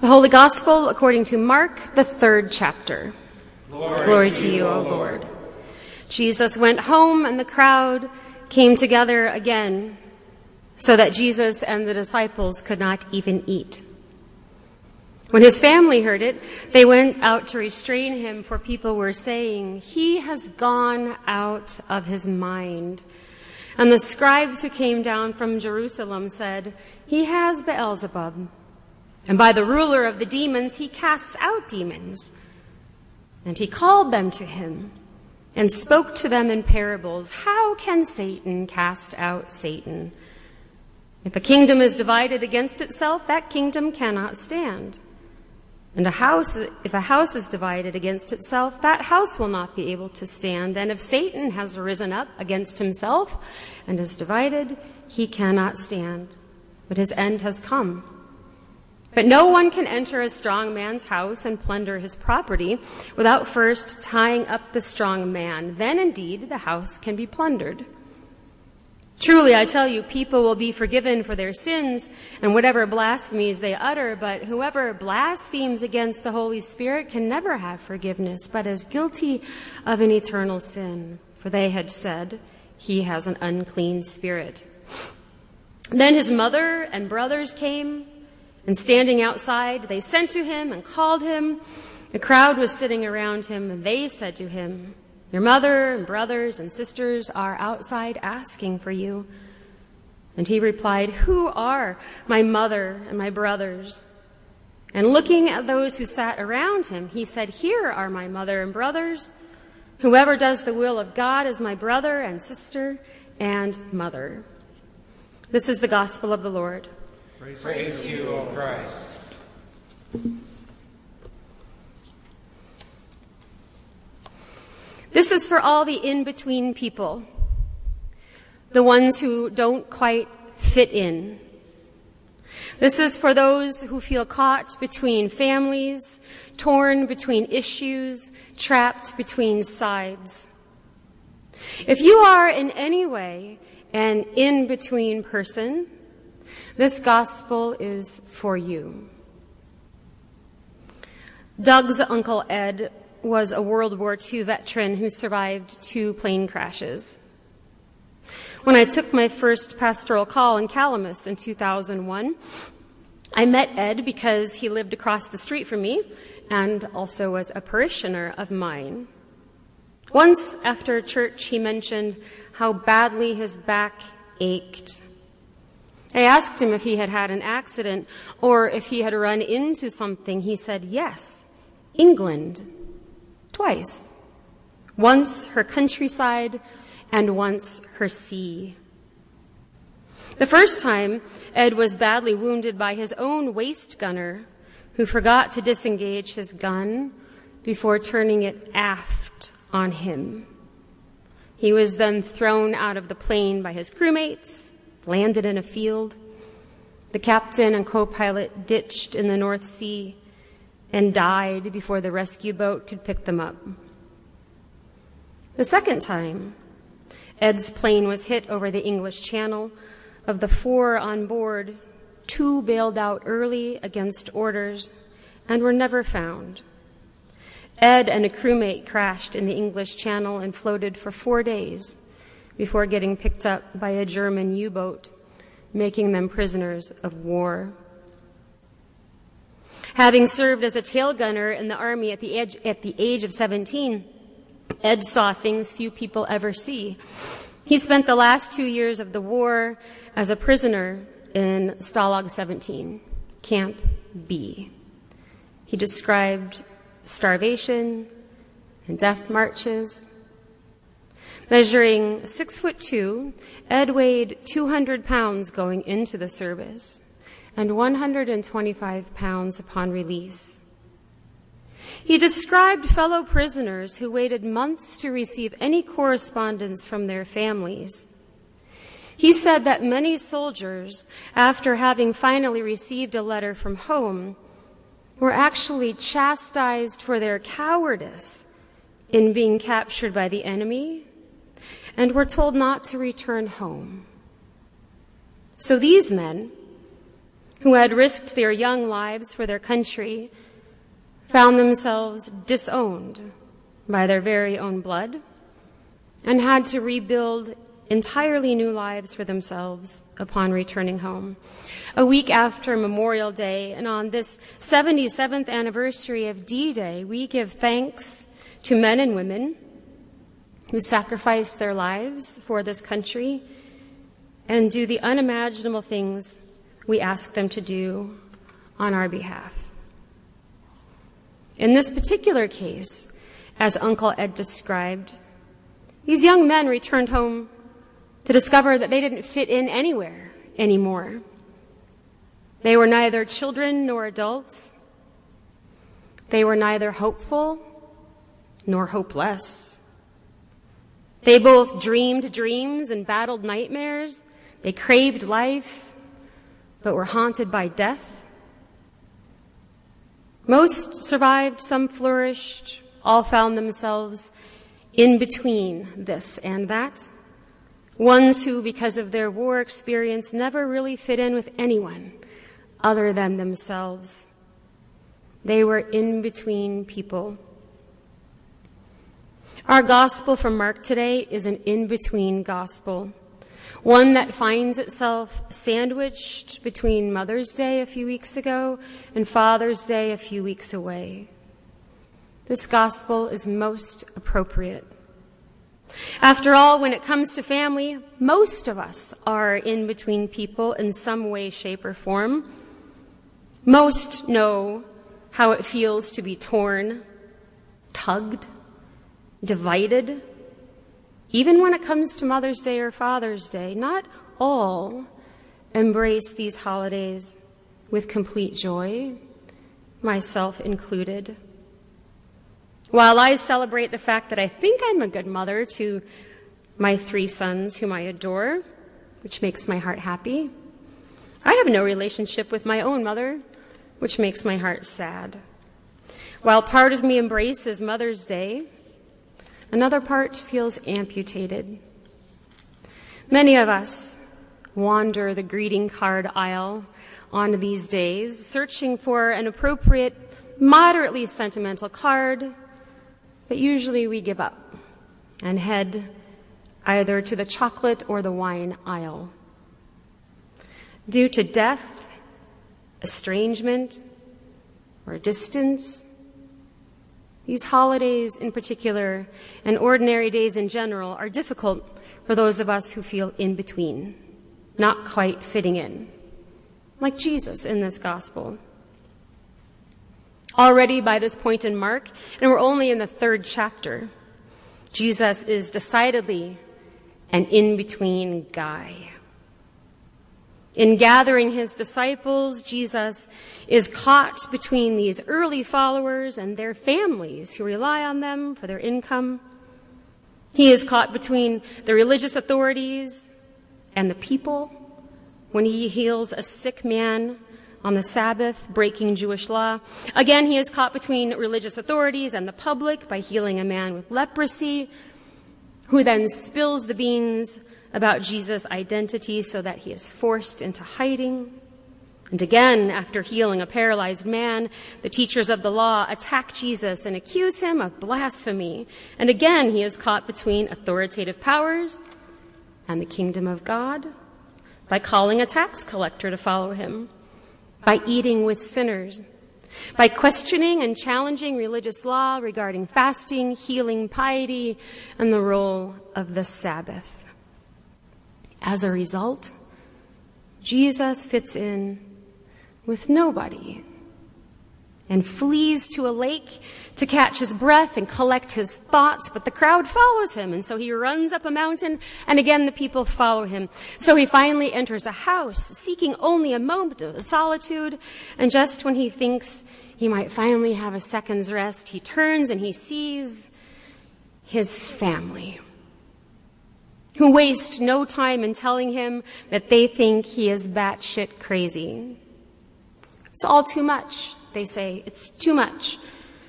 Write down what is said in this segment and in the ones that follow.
The Holy Gospel according to Mark, the third chapter. Glory, Glory to you, O Lord. Jesus went home, and the crowd came together again, so that Jesus and the disciples could not even eat. When his family heard it, they went out to restrain him, for people were saying, He has gone out of his mind. And the scribes who came down from Jerusalem said, He has Beelzebub and by the ruler of the demons, he casts out demons. And he called them to him and spoke to them in parables. How can Satan cast out Satan? If a kingdom is divided against itself, that kingdom cannot stand. And a house, if a house is divided against itself, that house will not be able to stand. And if Satan has risen up against himself and is divided, he cannot stand. But his end has come. But no one can enter a strong man's house and plunder his property without first tying up the strong man. Then indeed the house can be plundered. Truly, I tell you, people will be forgiven for their sins and whatever blasphemies they utter, but whoever blasphemes against the Holy Spirit can never have forgiveness, but is guilty of an eternal sin. For they had said, He has an unclean spirit. Then his mother and brothers came and standing outside, they sent to him and called him. The crowd was sitting around him, and they said to him, Your mother and brothers and sisters are outside asking for you. And he replied, Who are my mother and my brothers? And looking at those who sat around him, he said, Here are my mother and brothers. Whoever does the will of God is my brother and sister and mother. This is the gospel of the Lord. Praise, Praise you, O Christ. This is for all the in between people, the ones who don't quite fit in. This is for those who feel caught between families, torn between issues, trapped between sides. If you are in any way an in between person, this gospel is for you. Doug's uncle Ed was a World War II veteran who survived two plane crashes. When I took my first pastoral call in Calamus in 2001, I met Ed because he lived across the street from me and also was a parishioner of mine. Once after church, he mentioned how badly his back ached I asked him if he had had an accident or if he had run into something. He said, Yes, England, twice. Once her countryside and once her sea. The first time, Ed was badly wounded by his own waist gunner, who forgot to disengage his gun before turning it aft on him. He was then thrown out of the plane by his crewmates landed in a field. The captain and co pilot ditched in the North Sea and died before the rescue boat could pick them up. The second time, Ed's plane was hit over the English Channel. Of the four on board, two bailed out early against orders and were never found. Ed and a crewmate crashed in the English Channel and floated for four days before getting picked up by a German U boat, making them prisoners of war. Having served as a tail gunner in the Army at the, age, at the age of 17, Ed saw things few people ever see. He spent the last two years of the war as a prisoner in Stalag 17, Camp B. He described starvation and death marches Measuring six foot two, Ed weighed 200 pounds going into the service and 125 pounds upon release. He described fellow prisoners who waited months to receive any correspondence from their families. He said that many soldiers, after having finally received a letter from home, were actually chastised for their cowardice in being captured by the enemy and were told not to return home. So these men, who had risked their young lives for their country found themselves disowned by their very own blood and had to rebuild entirely new lives for themselves upon returning home. A week after Memorial Day and on this 77th anniversary of D Day, we give thanks to men and women who sacrificed their lives for this country and do the unimaginable things we ask them to do on our behalf. In this particular case, as Uncle Ed described, these young men returned home to discover that they didn't fit in anywhere anymore. They were neither children nor adults. They were neither hopeful nor hopeless. They both dreamed dreams and battled nightmares. They craved life, but were haunted by death. Most survived, some flourished, all found themselves in between this and that. Ones who, because of their war experience, never really fit in with anyone other than themselves. They were in between people. Our gospel from Mark today is an in between gospel, one that finds itself sandwiched between Mother's Day a few weeks ago and Father's Day a few weeks away. This gospel is most appropriate. After all, when it comes to family, most of us are in between people in some way, shape, or form. Most know how it feels to be torn, tugged, divided. Even when it comes to Mother's Day or Father's Day, not all embrace these holidays with complete joy, myself included. While I celebrate the fact that I think I'm a good mother to my three sons whom I adore, which makes my heart happy, I have no relationship with my own mother, which makes my heart sad. While part of me embraces Mother's Day, Another part feels amputated. Many of us wander the greeting card aisle on these days, searching for an appropriate, moderately sentimental card, but usually we give up and head either to the chocolate or the wine aisle. Due to death, estrangement, or distance, these holidays in particular, and ordinary days in general, are difficult for those of us who feel in between, not quite fitting in, like Jesus in this gospel. Already by this point in Mark, and we're only in the third chapter, Jesus is decidedly an in between guy. In gathering his disciples, Jesus is caught between these early followers and their families who rely on them for their income. He is caught between the religious authorities and the people when he heals a sick man on the Sabbath, breaking Jewish law. Again, he is caught between religious authorities and the public by healing a man with leprosy, who then spills the beans about Jesus' identity so that he is forced into hiding. And again, after healing a paralyzed man, the teachers of the law attack Jesus and accuse him of blasphemy. And again, he is caught between authoritative powers and the kingdom of God by calling a tax collector to follow him, by eating with sinners, by questioning and challenging religious law regarding fasting, healing, piety, and the role of the Sabbath. As a result, Jesus fits in with nobody and flees to a lake to catch his breath and collect his thoughts, but the crowd follows him, and so he runs up a mountain, and again the people follow him. So he finally enters a house, seeking only a moment of solitude, and just when he thinks he might finally have a second's rest, he turns and he sees his family who waste no time in telling him that they think he is batshit crazy. It's all too much, they say. It's too much.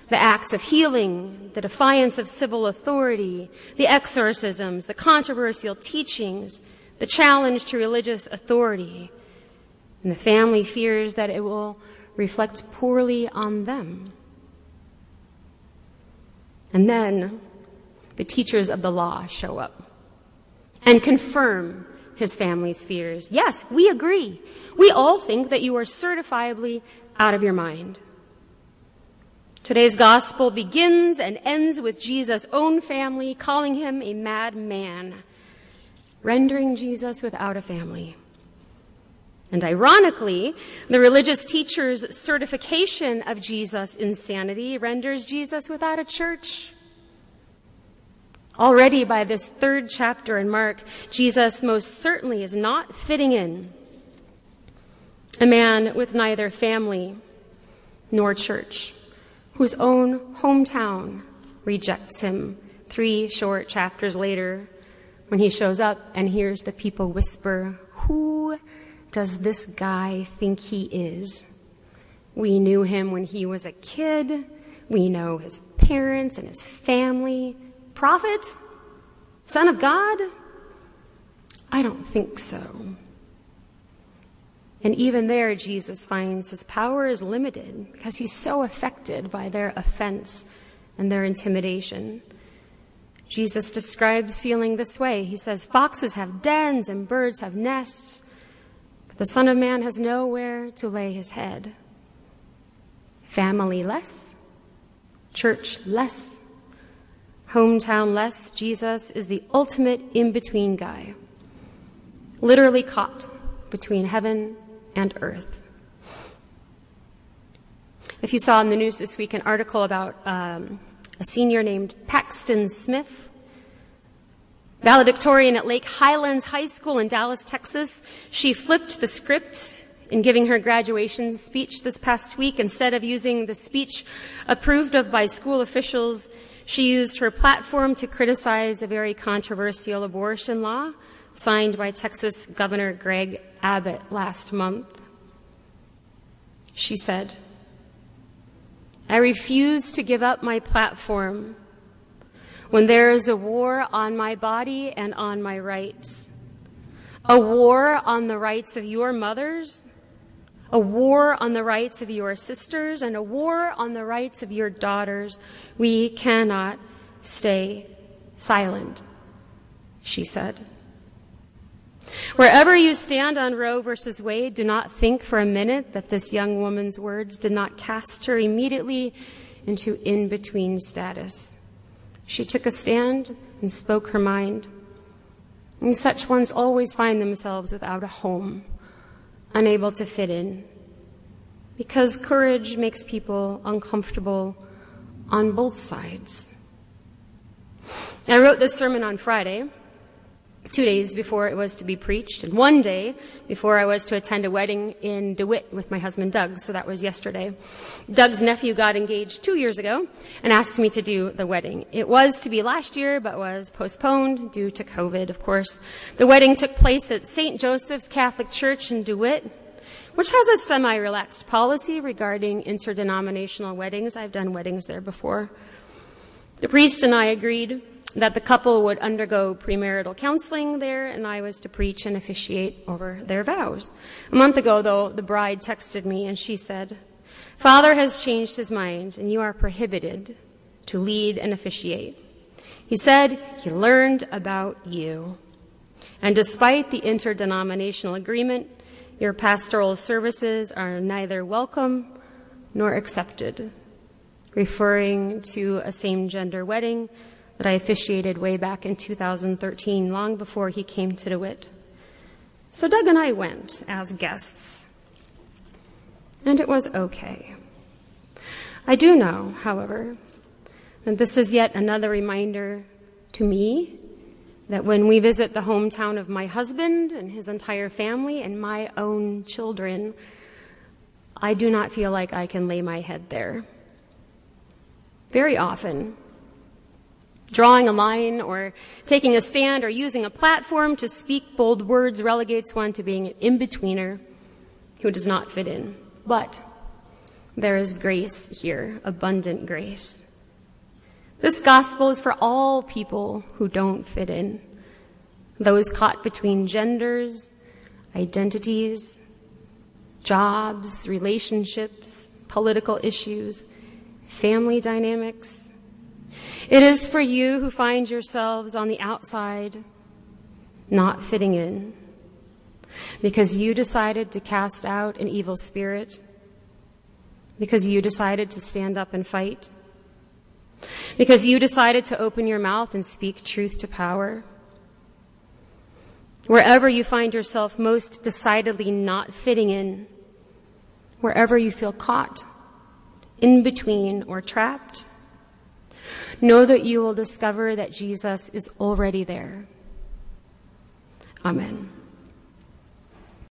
The acts of healing, the defiance of civil authority, the exorcisms, the controversial teachings, the challenge to religious authority. And the family fears that it will reflect poorly on them. And then the teachers of the law show up and confirm his family's fears. Yes, we agree. We all think that you are certifiably out of your mind. Today's gospel begins and ends with Jesus' own family calling him a madman, rendering Jesus without a family. And ironically, the religious teacher's certification of Jesus' insanity renders Jesus without a church. Already by this third chapter in Mark, Jesus most certainly is not fitting in. A man with neither family nor church, whose own hometown rejects him three short chapters later when he shows up and hears the people whisper, Who does this guy think he is? We knew him when he was a kid. We know his parents and his family. Prophet? Son of God? I don't think so. And even there, Jesus finds his power is limited because he's so affected by their offense and their intimidation. Jesus describes feeling this way. He says, Foxes have dens and birds have nests, but the Son of Man has nowhere to lay his head. Family less, church less, hometown less, Jesus is the ultimate in between guy, literally caught between heaven and earth. If you saw in the news this week an article about um, a senior named Paxton Smith, valedictorian at Lake Highlands High School in Dallas, Texas, she flipped the script in giving her graduation speech this past week. Instead of using the speech approved of by school officials, she used her platform to criticize a very controversial abortion law signed by Texas Governor Greg Abbott last month. She said, I refuse to give up my platform when there is a war on my body and on my rights. A war on the rights of your mothers, a war on the rights of your sisters, and a war on the rights of your daughters. We cannot stay silent, she said. Wherever you stand on Roe versus Wade, do not think for a minute that this young woman's words did not cast her immediately into in between status. She took a stand and spoke her mind. And such ones always find themselves without a home unable to fit in. Because courage makes people uncomfortable on both sides. I wrote this sermon on Friday, two days before it was to be preached, and one day before I was to attend a wedding in DeWitt with my husband Doug, so that was yesterday. Doug's nephew got engaged two years ago and asked me to do the wedding. It was to be last year, but was postponed due to COVID, of course. The wedding took place at St. Joseph's Catholic Church in DeWitt, which has a semi relaxed policy regarding interdenominational weddings. I've done weddings there before. The priest and I agreed that the couple would undergo premarital counseling there, and I was to preach and officiate over their vows. A month ago, though, the bride texted me and she said, Father has changed his mind, and you are prohibited to lead and officiate. He said he learned about you. And despite the interdenominational agreement, your pastoral services are neither welcome nor accepted, referring to a same gender wedding that I officiated way back in 2013, long before he came to DeWitt. So Doug and I went as guests, and it was okay. I do know, however, that this is yet another reminder to me that when we visit the hometown of my husband and his entire family and my own children, I do not feel like I can lay my head there. Very often, Drawing a line or taking a stand or using a platform to speak bold words relegates one to being an in-betweener who does not fit in. But there is grace here, abundant grace. This gospel is for all people who don't fit in, those caught between genders, identities, jobs, relationships, political issues, family dynamics. It is for you who find yourselves on the outside, not fitting in, because you decided to cast out an evil spirit, because you decided to stand up and fight, because you decided to open your mouth and speak truth to power. Wherever you find yourself most decidedly not fitting in, wherever you feel caught, in between, or trapped, know that you will discover that Jesus is already there. Amen.